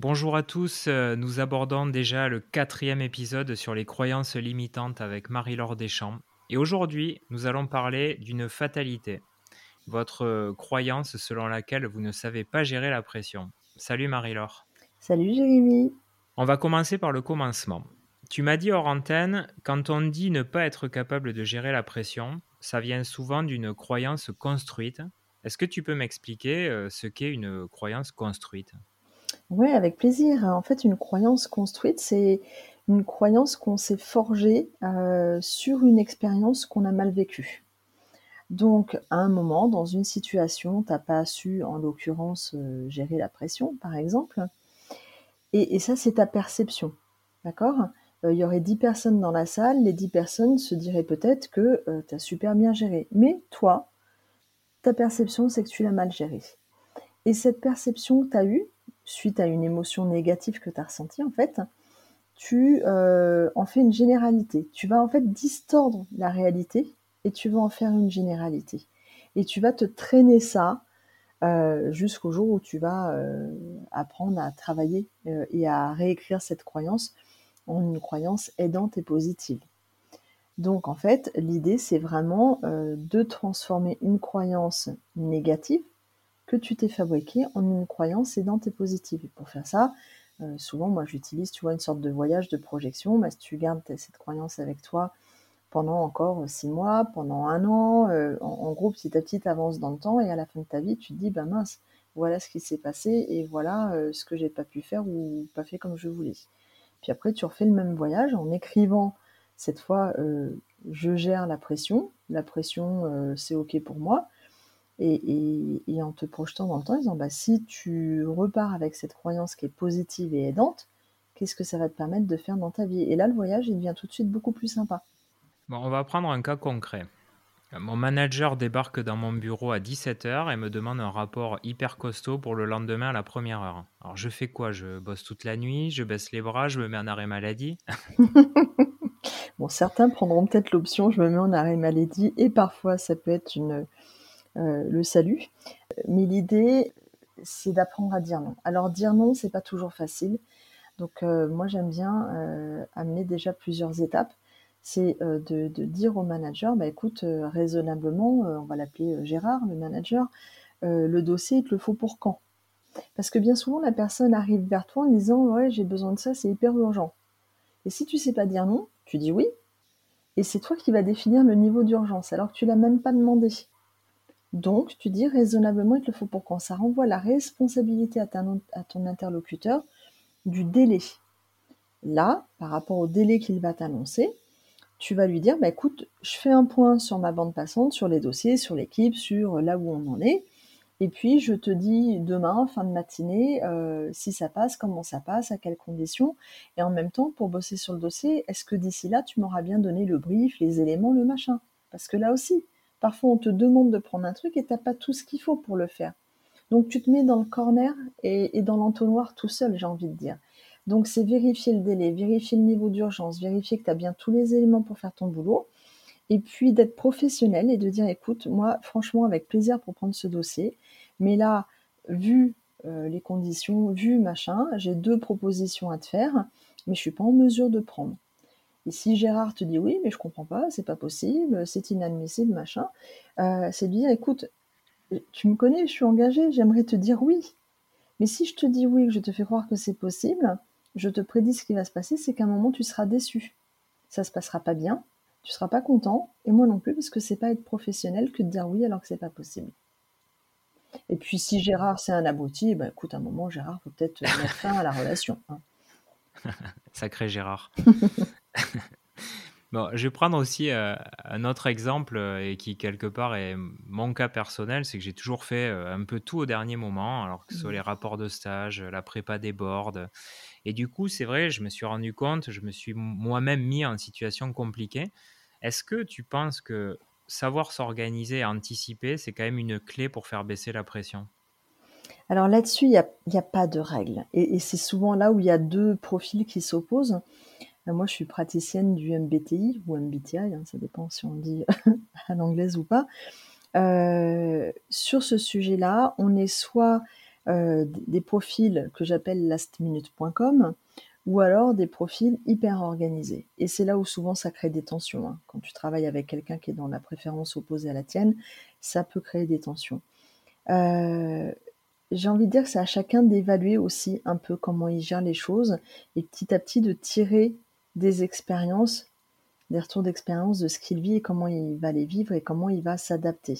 Bonjour à tous, euh, nous abordons déjà le quatrième épisode sur les croyances limitantes avec Marie-Laure Deschamps. Et aujourd'hui, nous allons parler d'une fatalité, votre euh, croyance selon laquelle vous ne savez pas gérer la pression. Salut Marie-Laure. Salut Jérémy. On va commencer par le commencement. Tu m'as dit hors antenne, quand on dit ne pas être capable de gérer la pression, ça vient souvent d'une croyance construite. Est-ce que tu peux m'expliquer euh, ce qu'est une croyance construite? Oui, avec plaisir. En fait, une croyance construite, c'est une croyance qu'on s'est forgée euh, sur une expérience qu'on a mal vécue. Donc, à un moment, dans une situation, tu n'as pas su, en l'occurrence, euh, gérer la pression, par exemple. Et, ça, c'est ta perception. D'accord? Euh, Il y aurait dix personnes dans la salle, les dix personnes se diraient peut-être que tu as super bien géré. Mais toi, ta perception, c'est que tu l'as mal géré. Et cette perception que tu as eue, suite à une émotion négative que tu as ressentie, en fait, tu euh, en fais une généralité. Tu vas en fait distordre la réalité et tu vas en faire une généralité. Et tu vas te traîner ça euh, jusqu'au jour où tu vas euh, apprendre à travailler et à réécrire cette croyance en une croyance aidante et positive. Donc en fait, l'idée c'est vraiment de transformer une croyance négative que tu t'es fabriqué en une croyance aidante et positive. Et pour faire ça, euh, souvent, moi, j'utilise, tu vois, une sorte de voyage de projection. Bah, tu gardes cette croyance avec toi pendant encore six mois, pendant un an, euh, en, gros, petit à petit, avance dans le temps et à la fin de ta vie, tu te dis, ben mince, voilà ce qui s'est passé et voilà euh, ce que j'ai pas pu faire ou pas fait comme je voulais. Puis après, tu refais le même voyage en écrivant, cette fois, je gère la pression, la pression, c'est OK pour moi et, en te projetant dans le temps, en disant bah, si tu repars avec cette croyance qui est positive et aidante, qu'est-ce que ça va te permettre de faire dans ta vie? Et là, le voyage, il devient tout de suite beaucoup plus sympa. Bon, on va prendre un cas concret. Mon manager débarque dans mon bureau à 17h et me demande un rapport hyper costaud pour le lendemain à la première heure. Alors je fais quoi? Je bosse toute la nuit, je baisse les bras, je me mets en arrêt maladie? Bon, certains prendront peut-être l'option je me mets en arrêt maladie et parfois ça peut être une, le salut. Mais l'idée, c'est d'apprendre à dire non. Alors dire non, c'est pas toujours facile. Donc euh, moi j'aime bien euh, amener déjà plusieurs étapes. C'est de, dire au manager, bah écoute, raisonnablement, on va l'appeler Gérard, le manager, le dossier, il te le faut pour quand? Parce que bien souvent la personne arrive vers toi en disant ouais j'ai besoin de ça, c'est hyper urgent. Et si tu sais pas dire non, tu dis oui, et c'est toi qui vas définir le niveau d'urgence alors que tu l'as même pas demandé. Donc, tu dis raisonnablement, il te le faut pour quand? Ça renvoie la responsabilité à, ton interlocuteur du délai. Là, par rapport au délai qu'il va t'annoncer, tu vas lui dire, bah, écoute, je fais un point sur ma bande passante, sur les dossiers, sur l'équipe, sur là où on en est. Et puis, je te dis demain, fin de matinée, euh, si ça passe, comment ça passe, à quelles conditions. Et en même temps, pour bosser sur le dossier, est-ce que d'ici là, tu m'auras bien donné le brief, les éléments, le machin? Parce que là aussi, Parfois, on te demande de prendre un truc et tu n'as pas tout ce qu'il faut pour le faire. Donc, tu te mets dans le corner et, dans l'entonnoir tout seul, j'ai envie de dire. Donc, c'est vérifier le délai, vérifier le niveau d'urgence, vérifier que tu as bien tous les éléments pour faire ton boulot. Et puis, d'être professionnel et de dire, écoute, moi, franchement, avec plaisir pour prendre ce dossier. Mais là, vu euh, les conditions, vu machin, j'ai deux propositions à te faire, mais je suis pas en mesure de prendre. Et si Gérard te dit oui, mais je comprends pas, c'est pas possible, c'est inadmissible, machin, euh, c'est de dire écoute, tu me connais, je suis engagée, j'aimerais te dire oui. Mais si je te dis oui, que je te fais croire que c'est possible, je te prédis ce qui va se passer, c'est qu'à un moment tu seras déçu. Ça se passera pas bien, tu seras pas content, et moi non plus, parce que c'est pas être professionnel que de dire oui alors que c'est pas possible. Et puis si Gérard c'est un abouti, ben écoute, à un moment Gérard peut peut-être mettre fin à la relation. Hein. Sacré Gérard. Bon, je vais prendre aussi euh, un autre exemple euh, et qui quelque part est mon cas personnel, c'est que j'ai toujours fait euh, un peu tout au dernier moment, alors que ce soit les mmh. rapports de stage, la prépa des boards. Et du coup, c'est vrai, je me suis rendu compte, je me suis moi-même mis en situation compliquée. Est-ce que tu penses que savoir s'organiser et anticiper, c'est quand même une clé pour faire baisser la pression? Alors là-dessus, il n'y a, pas de règle. et c'est souvent là où il y a deux profils qui s'opposent. Euh, moi, je suis praticienne du MBTI ou MBTI, hein, ça dépend si on dit à l'anglaise ou pas. Euh, sur ce sujet-là, on est soit des profils que j'appelle lastminute.com ou alors des profils hyper organisés. Et c'est là où souvent ça crée des tensions. Hein. Quand tu travailles avec quelqu'un qui est dans la préférence opposée à la tienne, ça peut créer des tensions. Euh, j'ai envie de dire que c'est à chacun d'évaluer aussi un peu comment il gère les choses et petit à petit de tirer des expériences, des retours d'expérience de ce qu'il vit et comment il va les vivre et comment il va s'adapter.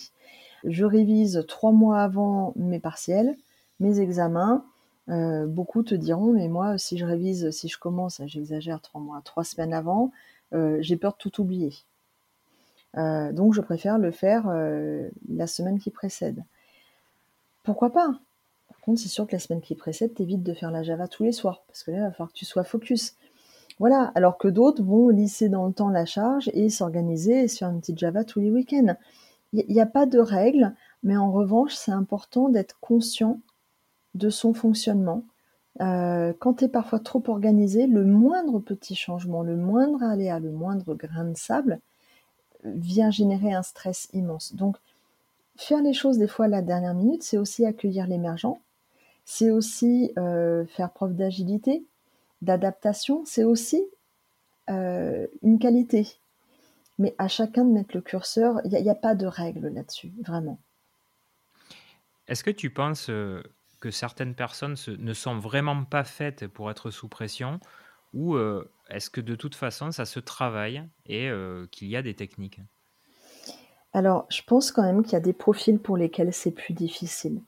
Je révise trois mois avant mes partiels, mes examens. Euh, beaucoup te diront, mais moi, si je révise, si je commence, j'exagère, trois mois, trois semaines avant, euh, j'ai peur de tout oublier. Euh, donc, je préfère le faire la semaine qui précède. Pourquoi pas? C'est sûr que la semaine qui précède, t'évites de faire la Java tous les soirs, parce que là, il va falloir que tu sois focus. Voilà, alors que d'autres vont lisser dans le temps la charge et s'organiser et se faire une petite Java tous les week-ends. Il n'y a pas de règle, mais en revanche, c'est important d'être conscient de son fonctionnement. Euh, quand tu es parfois trop organisé, le moindre petit changement, le moindre aléa, le moindre grain de sable vient générer un stress immense. Donc, faire les choses des fois à la dernière minute, c'est aussi accueillir l'émergent, c'est aussi euh, faire preuve d'agilité, d'adaptation, c'est aussi euh, une qualité. Mais à chacun de mettre le curseur, il n'y a, a, pas de règle là-dessus, vraiment. Est-ce que tu penses que certaines personnes ne sont vraiment pas faites pour être sous pression ou euh, est-ce que de toute façon ça se travaille et euh, qu'il y a des techniques? Alors, je pense quand même qu'il y a des profils pour lesquels c'est plus difficile.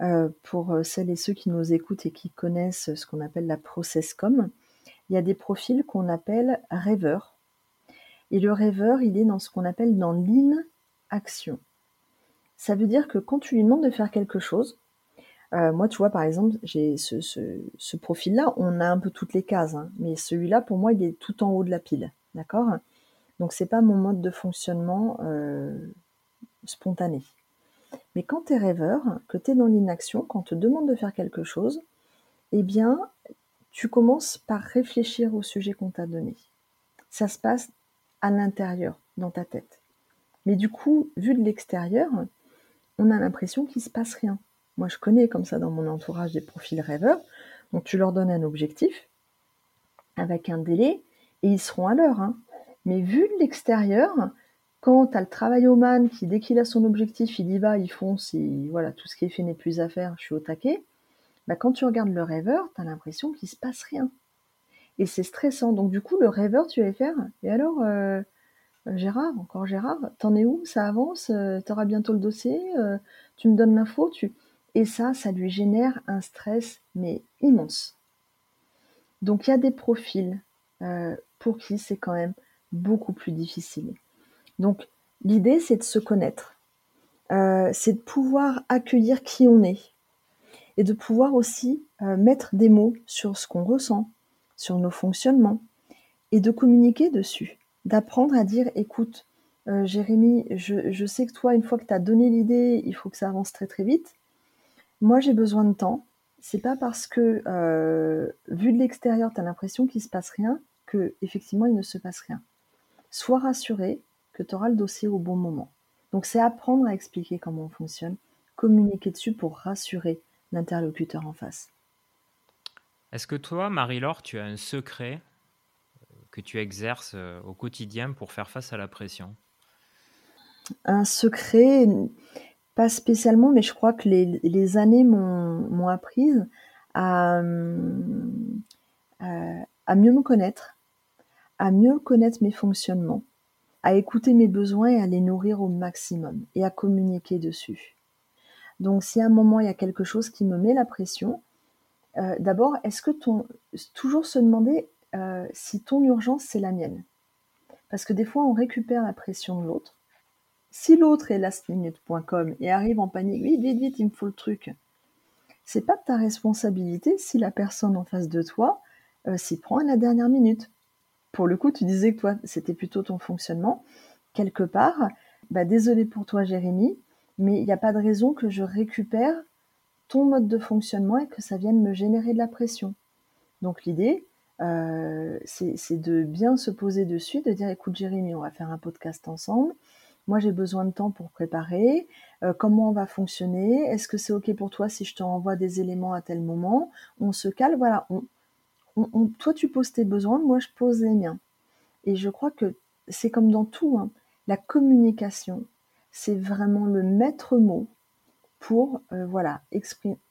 Euh, pour celles et ceux qui nous écoutent et qui connaissent ce qu'on appelle la process-com, il y a des profils qu'on appelle rêveurs. Et le rêveur, il est dans ce qu'on appelle dans l'inaction. Ça veut dire que quand tu lui demandes de faire quelque chose, euh, moi, tu vois, par exemple, j'ai ce, ce, profil-là, on a un peu toutes les cases, hein, mais celui-là, pour moi, il est tout en haut de la pile, d'accord? Donc, c'est pas mon mode de fonctionnement euh, spontané. Mais quand tu es rêveur, que tu es dans l'inaction, quand on te demande de faire quelque chose, eh bien, tu commences par réfléchir au sujet qu'on t'a donné. Ça se passe à l'intérieur, dans ta tête. Mais du coup, vu de l'extérieur, on a l'impression qu'il se passe rien. Moi, je connais comme ça dans mon entourage des profils rêveurs. Donc, tu leur donnes un objectif avec un délai et ils seront à l'heure. Hein. Mais vu de l'extérieur, quand tu as le travail au man qui, dès qu'il a son objectif, il y va, il fonce, voilà, tout ce qui est fait n'est plus à faire, je suis au taquet. Bah, quand tu regardes le rêveur, tu as l'impression qu'il se passe rien. Et c'est stressant. Donc, du coup, le rêveur, tu vas faire. Et alors, euh, Gérard, encore Gérard, t'en es où? Ça avance euh, Tu auras bientôt le dossier euh, Tu me donnes l'info tu... Et ça, ça lui génère un stress, mais immense. Donc il y a des profils euh, pour qui c'est quand même beaucoup plus difficile. Donc l'idée, c'est de se connaître. Euh, c'est de pouvoir accueillir qui on est. Et de pouvoir aussi euh, mettre des mots sur ce qu'on ressent, sur nos fonctionnements. Et de communiquer dessus. D'apprendre à dire, écoute, Jérémy, je, sais que toi, une fois que tu as donné l'idée, il faut que ça avance très très vite. Moi, j'ai besoin de temps. C'est pas parce que, euh, vu de l'extérieur, tu as l'impression qu'il se passe rien, que effectivement il ne se passe rien. Sois rassuré que tu auras le dossier au bon moment. Donc c'est apprendre à expliquer comment on fonctionne, communiquer dessus pour rassurer l'interlocuteur en face. Est-ce que toi, Marie-Laure, tu as un secret euh, que tu exerces euh, au quotidien pour faire face à la pression? Un secret, pas spécialement, mais je crois que les, années m'ont appris à, à, mieux me connaître, à mieux connaître mes fonctionnements, à écouter mes besoins et à les nourrir au maximum et à communiquer dessus. Donc si à un moment il y a quelque chose qui me met la pression, euh, d'abord, est-ce que ton... Toujours se demander euh, si ton urgence c'est la mienne? Parce que des fois on récupère la pression de l'autre si l'autre est lastminute.com et arrive en panique, vite, vite, vite, il me faut le truc. C'est pas de ta responsabilité si la personne en face de toi euh, s'y prend à la dernière minute. Pour le coup, tu disais que toi, c'était plutôt ton fonctionnement. Quelque part, bah, désolé pour toi, Jérémy, mais il n'y a pas de raison que je récupère ton mode de fonctionnement et que ça vienne me générer de la pression. Donc l'idée, euh, c'est de bien se poser dessus, de dire écoute Jérémy, on va faire un podcast ensemble, moi j'ai besoin de temps pour préparer, euh, comment on va fonctionner, est-ce que c'est ok pour toi si je te renvoie des éléments à tel moment, on se cale, voilà, toi tu poses tes besoins, moi je pose les miens. Et je crois que c'est comme dans tout, hein. la communication, c'est vraiment le maître mot pour euh, voilà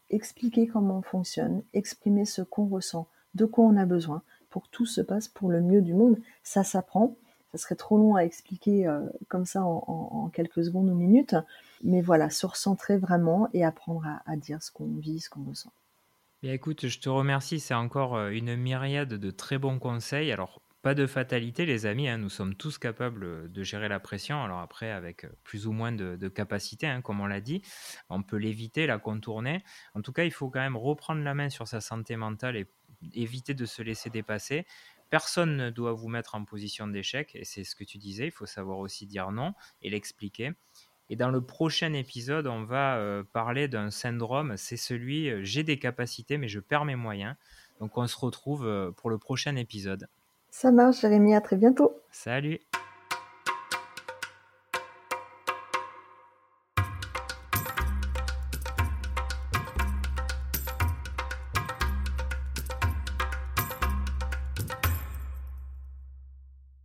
expliquer comment on fonctionne, exprimer ce qu'on ressent, de quoi on a besoin, pour que tout se passe pour le mieux du monde. Ça s'apprend. Ça serait trop long à expliquer euh, comme ça en, quelques secondes ou minutes. Mais voilà, se recentrer vraiment et apprendre à, dire ce qu'on vit, ce qu'on ressent. Bien, écoute, je te remercie. C'est encore euh, une myriade de très bons conseils. Alors, pas de fatalité, les amis. Hein. nous sommes tous capables de gérer la pression. Alors après, avec plus ou moins de, capacité, hein, comme on l'a dit, on peut l'éviter, la contourner. En tout cas, il faut quand même reprendre la main sur sa santé mentale et éviter de se laisser dépasser. Personne ne doit vous mettre en position d'échec, et c'est ce que tu disais, il faut savoir aussi dire non et l'expliquer. Et dans le prochain épisode, on va euh, parler d'un syndrome, c'est celui euh, j'ai des capacités mais je perds mes moyens. Donc on se retrouve euh, pour le prochain épisode. Ça marche, Jérémy. À très bientôt. Salut.